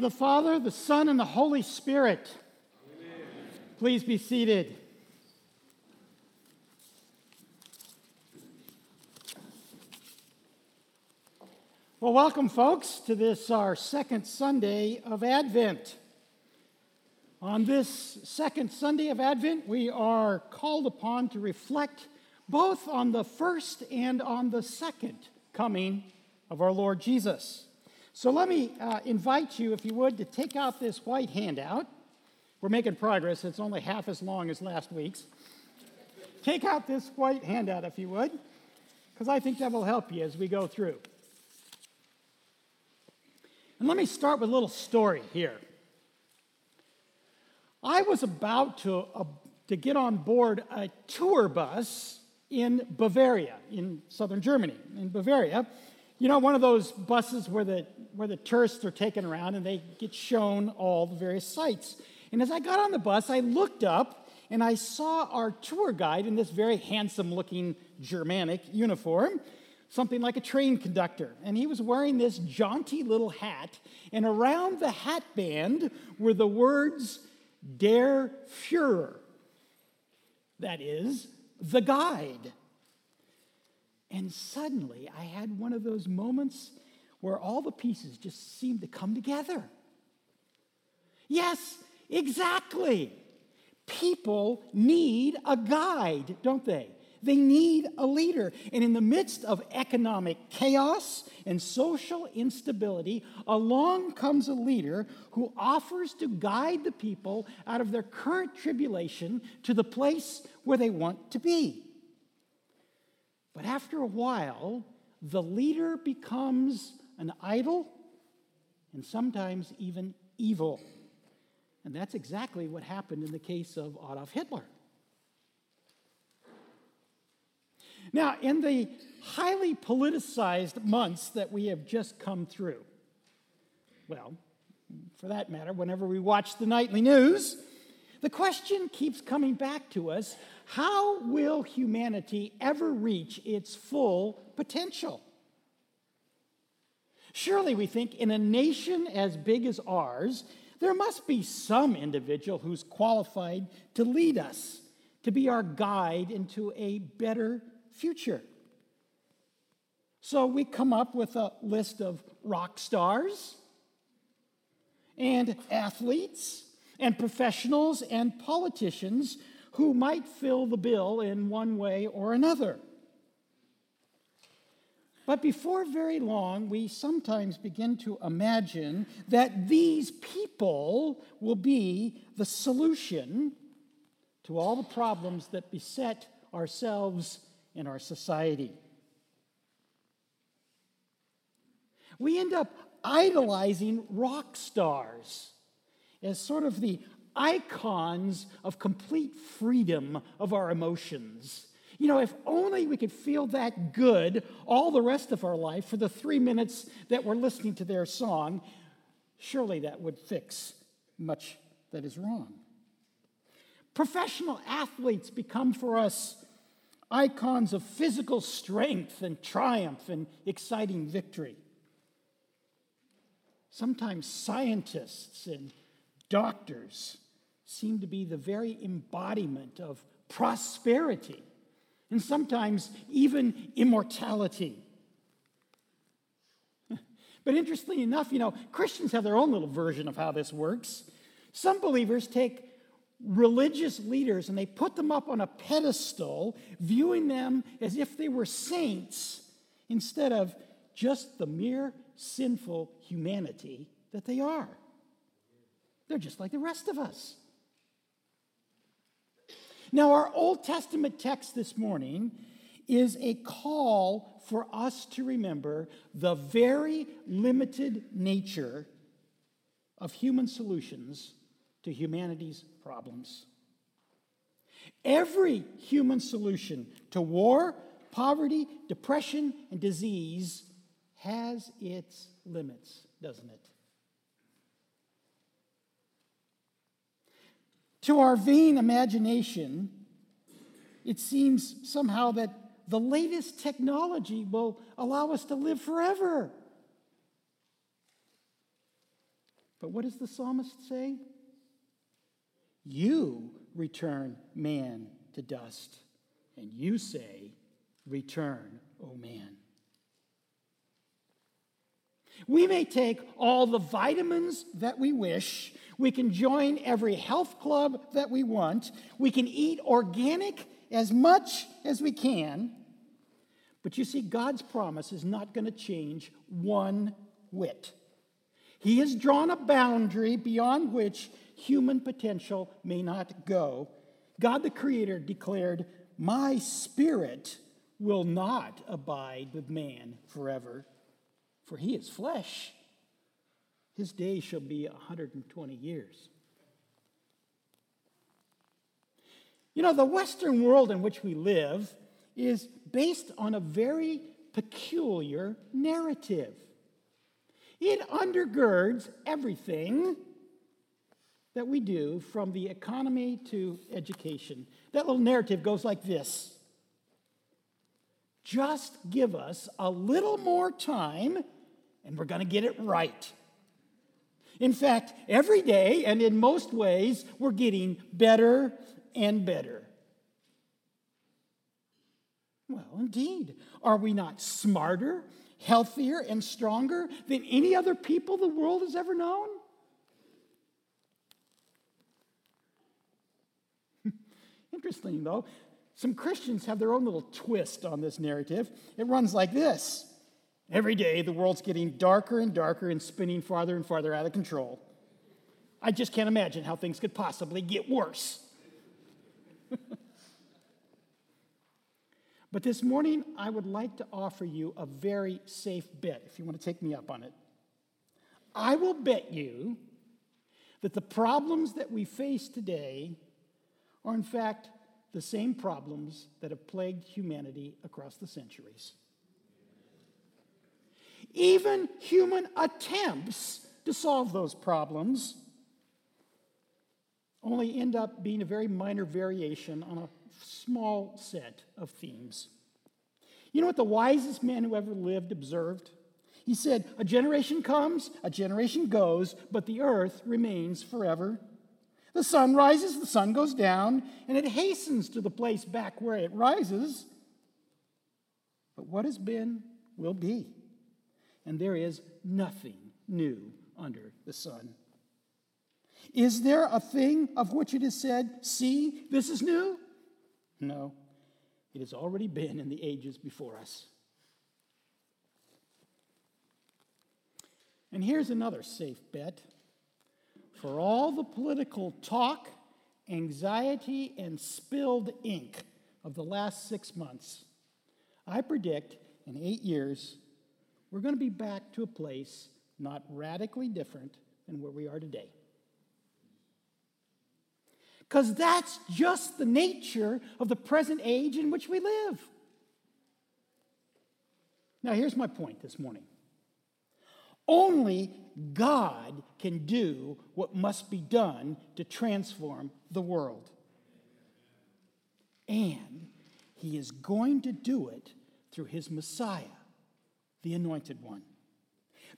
The Father, the Son, and the Holy Spirit. Amen. Please be seated. Well, welcome, folks, to this, our second Sunday of Advent. On this second Sunday of Advent, we are called upon to reflect both on the first and on the second coming of our Lord Jesus. So let me uh, invite you, if you would, to take out this white handout. We're making progress, it's only half as long as last week's. Take out this white handout, if you would, because I think that will help you as we go through. And let me start with a little story here. I was about to, uh, to get on board a tour bus in Bavaria, in southern Germany, in Bavaria. You know, one of those buses where the, where the tourists are taken around and they get shown all the various sites. And as I got on the bus, I looked up and I saw our tour guide in this very handsome looking Germanic uniform, something like a train conductor. And he was wearing this jaunty little hat, and around the hat band were the words, Der Fuhrer. That is, the guide. And suddenly I had one of those moments where all the pieces just seemed to come together. Yes, exactly. People need a guide, don't they? They need a leader. And in the midst of economic chaos and social instability, along comes a leader who offers to guide the people out of their current tribulation to the place where they want to be. But after a while, the leader becomes an idol and sometimes even evil. And that's exactly what happened in the case of Adolf Hitler. Now, in the highly politicized months that we have just come through, well, for that matter, whenever we watch the nightly news, the question keeps coming back to us how will humanity ever reach its full potential? Surely we think in a nation as big as ours, there must be some individual who's qualified to lead us, to be our guide into a better future. So we come up with a list of rock stars and athletes and professionals and politicians who might fill the bill in one way or another. But before very long, we sometimes begin to imagine that these people will be the solution to all the problems that beset ourselves and our society. We end up idolizing rock stars as sort of the icons of complete freedom of our emotions. You know, if only we could feel that good all the rest of our life for the three minutes that we're listening to their song, surely that would fix much that is wrong. Professional athletes become for us icons of physical strength and triumph and exciting victory. Sometimes scientists and doctors seem to be the very embodiment of prosperity and sometimes even immortality. But interestingly enough, you know, Christians have their own little version of how this works. Some believers take religious leaders and they put them up on a pedestal, viewing them as if they were saints instead of just the mere sinful humanity that they are. They're just like the rest of us. Now, our Old Testament text this morning is a call for us to remember the very limited nature of human solutions to humanity's problems. Every human solution to war, poverty, depression, and disease has its limits, doesn't it? To our vain imagination, it seems somehow that the latest technology will allow us to live forever. But what does the psalmist say? You return man to dust, and you say, Return, O man. We may take all the vitamins that we wish. We can join every health club that we want. We can eat organic as much as we can. But you see, God's promise is not going to change one whit. He has drawn a boundary beyond which human potential may not go. God the Creator declared, My spirit will not abide with man forever, for he is flesh. His days shall be 120 years. You know, the Western world in which we live is based on a very peculiar narrative. It undergirds everything that we do from the economy to education. That little narrative goes like this Just give us a little more time and we're going to get it right. In fact, every day and in most ways, we're getting better and better. Well, indeed. Are we not smarter, healthier, and stronger than any other people the world has ever known? Interesting, though. Some Christians have their own little twist on this narrative. It runs like this Every day, the world's getting darker and darker and spinning farther and farther out of control. I just can't imagine how things could possibly get worse. but this morning, I would like to offer you a very safe bet, if you want to take me up on it. I will bet you that the problems that we face today are, in fact, the same problems that have plagued humanity across the centuries. Even human attempts to solve those problems only end up being a very minor variation on a small set of themes. You know what the wisest man who ever lived observed? He said, A generation comes, a generation goes, but the earth remains forever. The sun rises, the sun goes down, and it hastens to the place back where it rises. But what has been will be, and there is nothing new under the sun. Is there a thing of which it is said, See, this is new? No, it has already been in the ages before us. And here's another safe bet for all the political talk, anxiety, and spilled ink of the last six months, I predict in eight years, we're going to be back to a place not radically different than where we are today. Because that's just the nature of the present age in which we live. Now, here's my point this morning only God can do what must be done to transform the world. And He is going to do it through His Messiah, the Anointed One.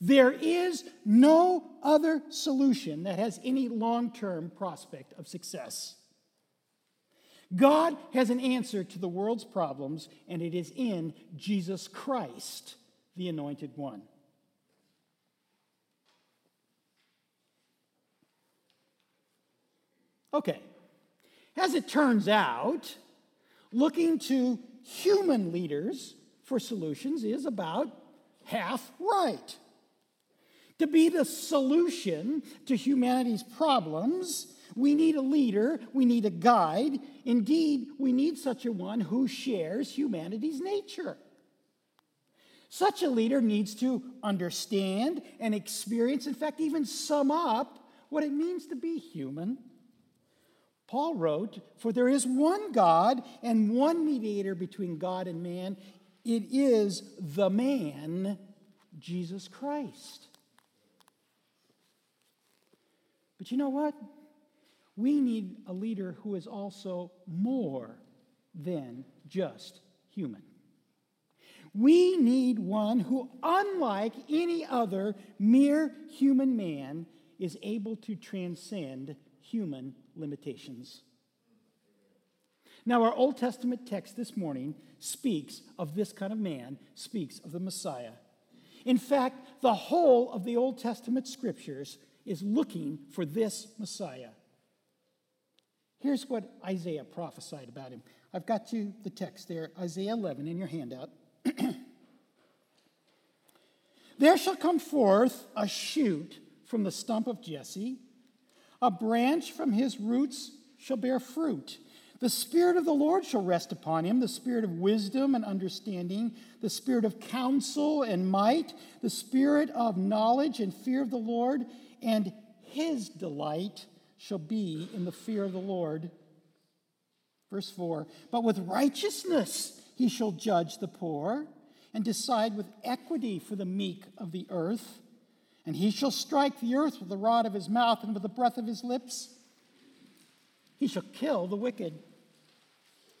There is no other solution that has any long term prospect of success. God has an answer to the world's problems, and it is in Jesus Christ, the Anointed One. Okay, as it turns out, looking to human leaders for solutions is about half right. To be the solution to humanity's problems, we need a leader, we need a guide. Indeed, we need such a one who shares humanity's nature. Such a leader needs to understand and experience, in fact, even sum up what it means to be human Paul wrote, For there is one God and one mediator between God and man. It is the man, Jesus Christ. But you know what? We need a leader who is also more than just human. We need one who, unlike any other mere human man, is able to transcend human limitations. Now, our Old Testament text this morning speaks of this kind of man, speaks of the Messiah. In fact, the whole of the Old Testament scriptures is looking for this Messiah. Here's what Isaiah prophesied about him. I've got you the text there, Isaiah 11 in your handout. there shall come forth a shoot from the stump of Jesse, a branch from his roots shall bear fruit. The Spirit of the Lord shall rest upon him the Spirit of wisdom and understanding, the Spirit of counsel and might, the Spirit of knowledge and fear of the Lord, and his delight shall be in the fear of the Lord. Verse 4 But with righteousness he shall judge the poor and decide with equity for the meek of the earth. And he shall strike the earth with the rod of his mouth and with the breath of his lips. He shall kill the wicked.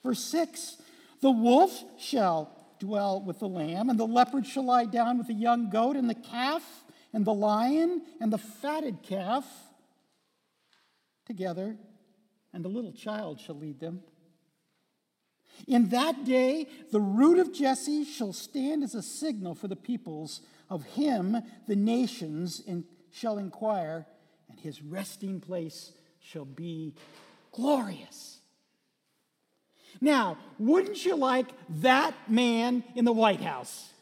Verse 6 The wolf shall dwell with the lamb, and the leopard shall lie down with the young goat, and the calf, and the lion, and the fatted calf together, and the little child shall lead them. In that day, the root of Jesse shall stand as a signal for the peoples. Of him, the nations in, shall inquire, and his resting place shall be glorious. Now, wouldn't you like that man in the White House?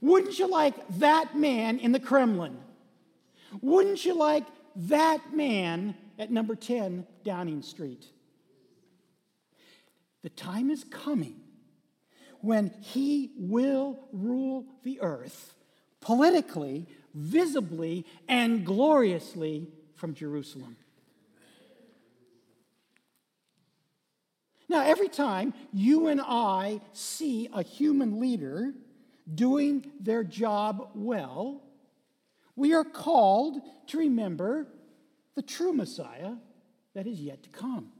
Wouldn't you like that man in the Kremlin? Wouldn't you like that man at number 10 Downing Street? The time is coming when he will rule the earth politically, visibly, and gloriously from Jerusalem. Now, every time you and I see a human leader doing their job well, we are called to remember the true Messiah that is yet to come.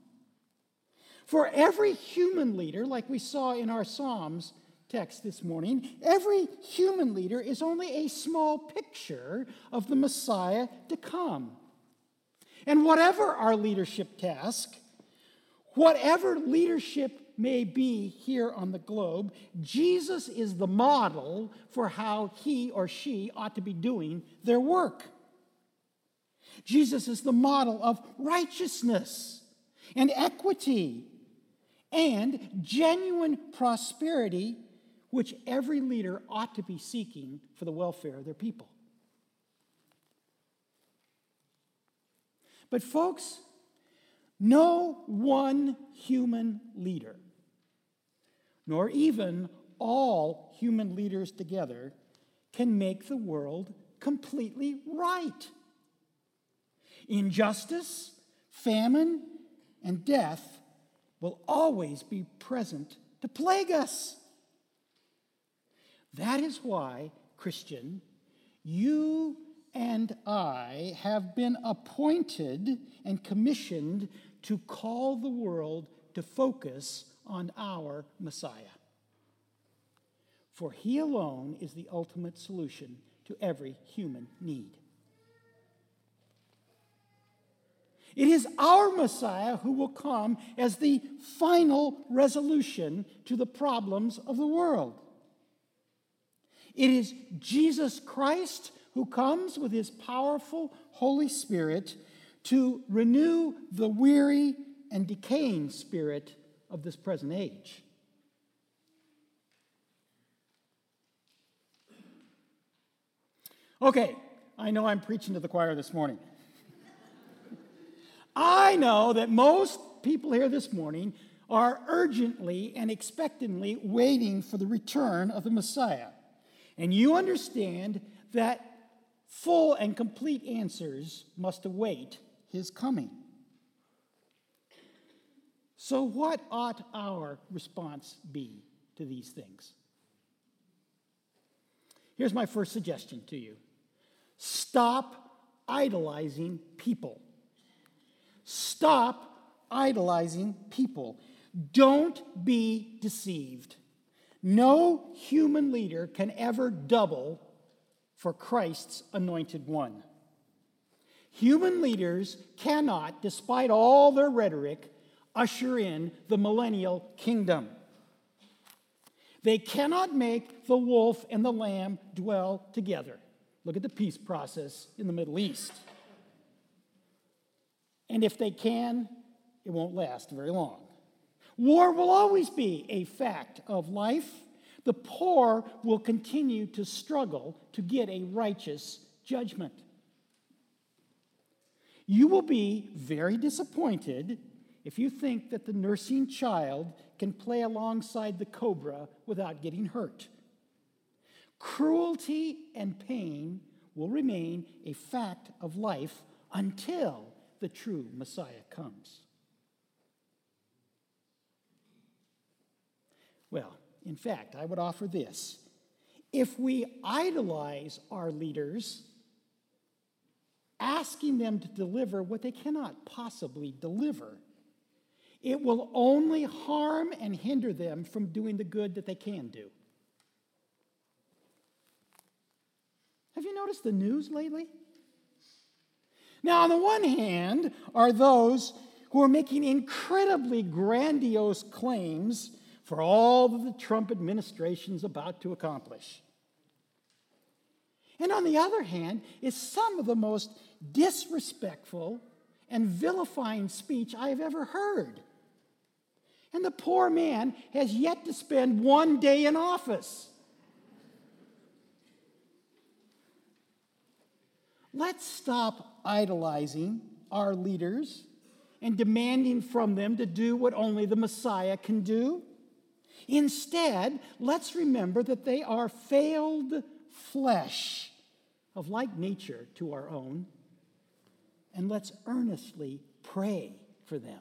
For every human leader, like we saw in our Psalms text this morning, every human leader is only a small picture of the Messiah to come. And whatever our leadership task, whatever leadership may be here on the globe, Jesus is the model for how he or she ought to be doing their work. Jesus is the model of righteousness and equity and genuine prosperity, which every leader ought to be seeking for the welfare of their people. But, folks, no one human leader, nor even all human leaders together, can make the world completely right. Injustice, famine, and death will always be present to plague us. That is why, Christian, you and I have been appointed and commissioned to call the world to focus on our Messiah. For he alone is the ultimate solution to every human need. It is our Messiah who will come as the final resolution to the problems of the world. It is Jesus Christ who comes with his powerful Holy Spirit to renew the weary and decaying spirit of this present age. Okay, I know I'm preaching to the choir this morning. I know that most people here this morning are urgently and expectantly waiting for the return of the Messiah. And you understand that full and complete answers must await his coming. So, what ought our response be to these things? Here's my first suggestion to you stop idolizing people. Stop idolizing people. Don't be deceived. No human leader can ever double for Christ's anointed one. Human leaders cannot, despite all their rhetoric, usher in the millennial kingdom. They cannot make the wolf and the lamb dwell together. Look at the peace process in the Middle East. And if they can, it won't last very long. War will always be a fact of life. The poor will continue to struggle to get a righteous judgment. You will be very disappointed if you think that the nursing child can play alongside the cobra without getting hurt. Cruelty and pain will remain a fact of life until the true Messiah comes. Well, in fact, I would offer this. If we idolize our leaders, asking them to deliver what they cannot possibly deliver, it will only harm and hinder them from doing the good that they can do. Have you noticed the news lately? Now, on the one hand, are those who are making incredibly grandiose claims for all that the Trump administration is about to accomplish. And on the other hand, is some of the most disrespectful and vilifying speech I have ever heard. And the poor man has yet to spend one day in office. Let's stop idolizing our leaders and demanding from them to do what only the Messiah can do. Instead, let's remember that they are failed flesh of like nature to our own, and let's earnestly pray for them.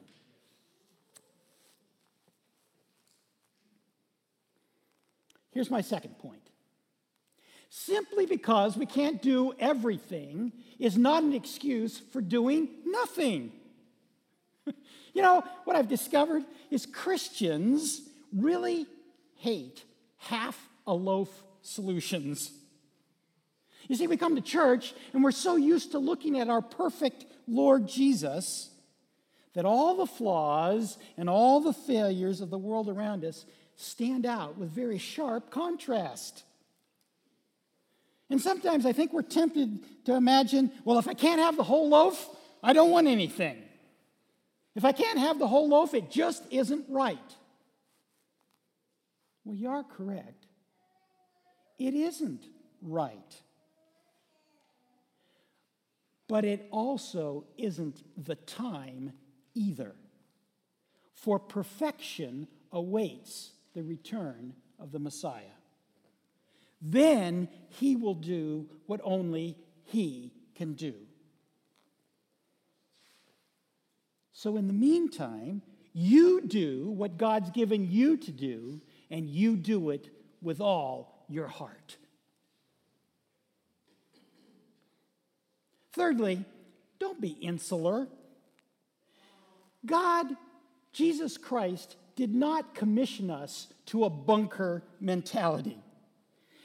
Here's my second point. Simply because we can't do everything is not an excuse for doing nothing. you know, what I've discovered is Christians really hate half a loaf solutions. You see, we come to church and we're so used to looking at our perfect Lord Jesus that all the flaws and all the failures of the world around us stand out with very sharp contrast. And sometimes I think we're tempted to imagine well, if I can't have the whole loaf, I don't want anything. If I can't have the whole loaf, it just isn't right. Well, you are correct. It isn't right. But it also isn't the time either. For perfection awaits the return of the Messiah. Then he will do what only he can do. So, in the meantime, you do what God's given you to do, and you do it with all your heart. Thirdly, don't be insular. God, Jesus Christ, did not commission us to a bunker mentality.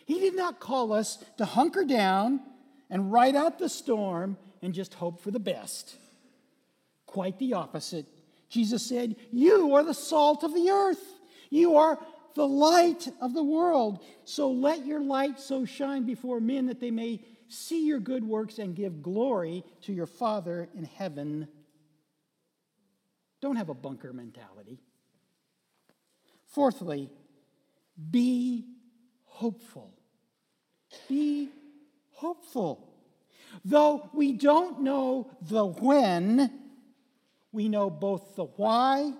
He did not call us to hunker down and ride out the storm and just hope for the best. Quite the opposite. Jesus said, You are the salt of the earth. You are the light of the world. So let your light so shine before men that they may see your good works and give glory to your Father in heaven. Don't have a bunker mentality. Fourthly, be hopeful. Be hopeful. Though we don't know the when, we know both the why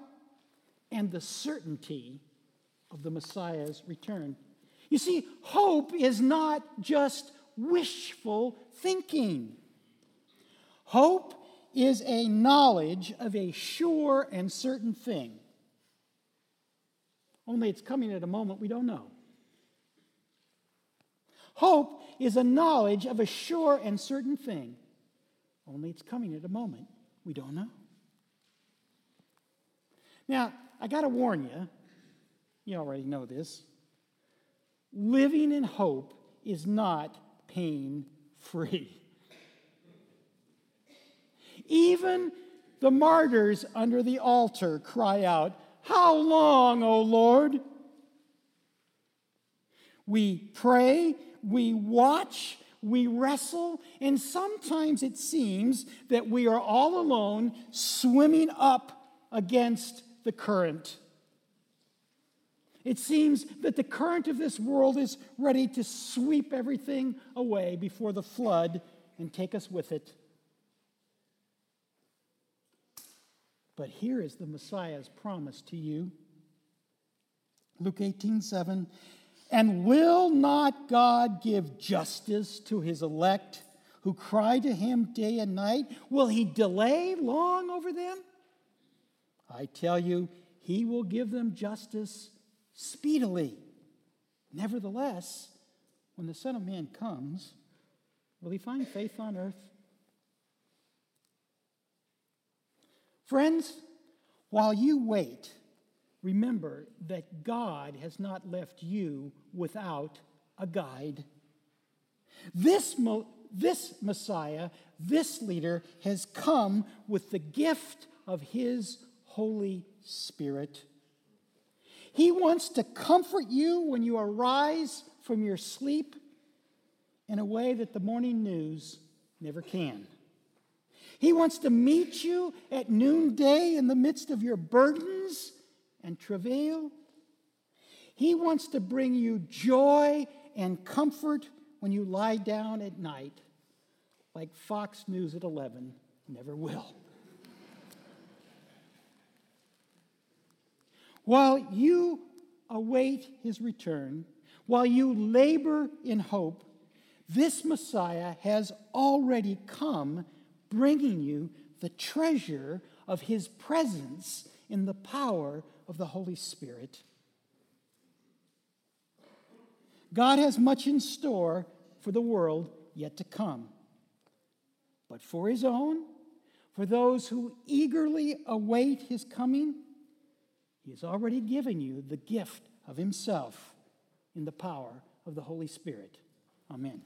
and the certainty of the Messiah's return. You see, hope is not just wishful thinking. Hope is a knowledge of a sure and certain thing. Only it's coming at a moment we don't know. Hope is a knowledge of a sure and certain thing. Only it's coming at a moment we don't know. Now, I got to warn you, you already know this. Living in hope is not pain free. Even the martyrs under the altar cry out, How long, O Lord? We pray, we watch, we wrestle, and sometimes it seems that we are all alone swimming up against the current. It seems that the current of this world is ready to sweep everything away before the flood and take us with it. But here is the Messiah's promise to you. Luke 18 7. And will not God give justice to his elect who cry to him day and night? Will he delay long over them? I tell you, he will give them justice speedily. Nevertheless, when the Son of Man comes, will he find faith on earth? Friends, while you wait, remember that God has not left you without a guide. This, mo- this Messiah, this leader, has come with the gift of his Holy Spirit. He wants to comfort you when you arise from your sleep in a way that the morning news never can. He wants to meet you at noonday in the midst of your burdens and travail. He wants to bring you joy and comfort when you lie down at night, like Fox News at 11 never will. While you await his return, while you labor in hope, this Messiah has already come, bringing you the treasure of his presence in the power of the Holy Spirit. God has much in store for the world yet to come. But for his own, for those who eagerly await his coming, he has already given you the gift of Himself in the power of the Holy Spirit. Amen.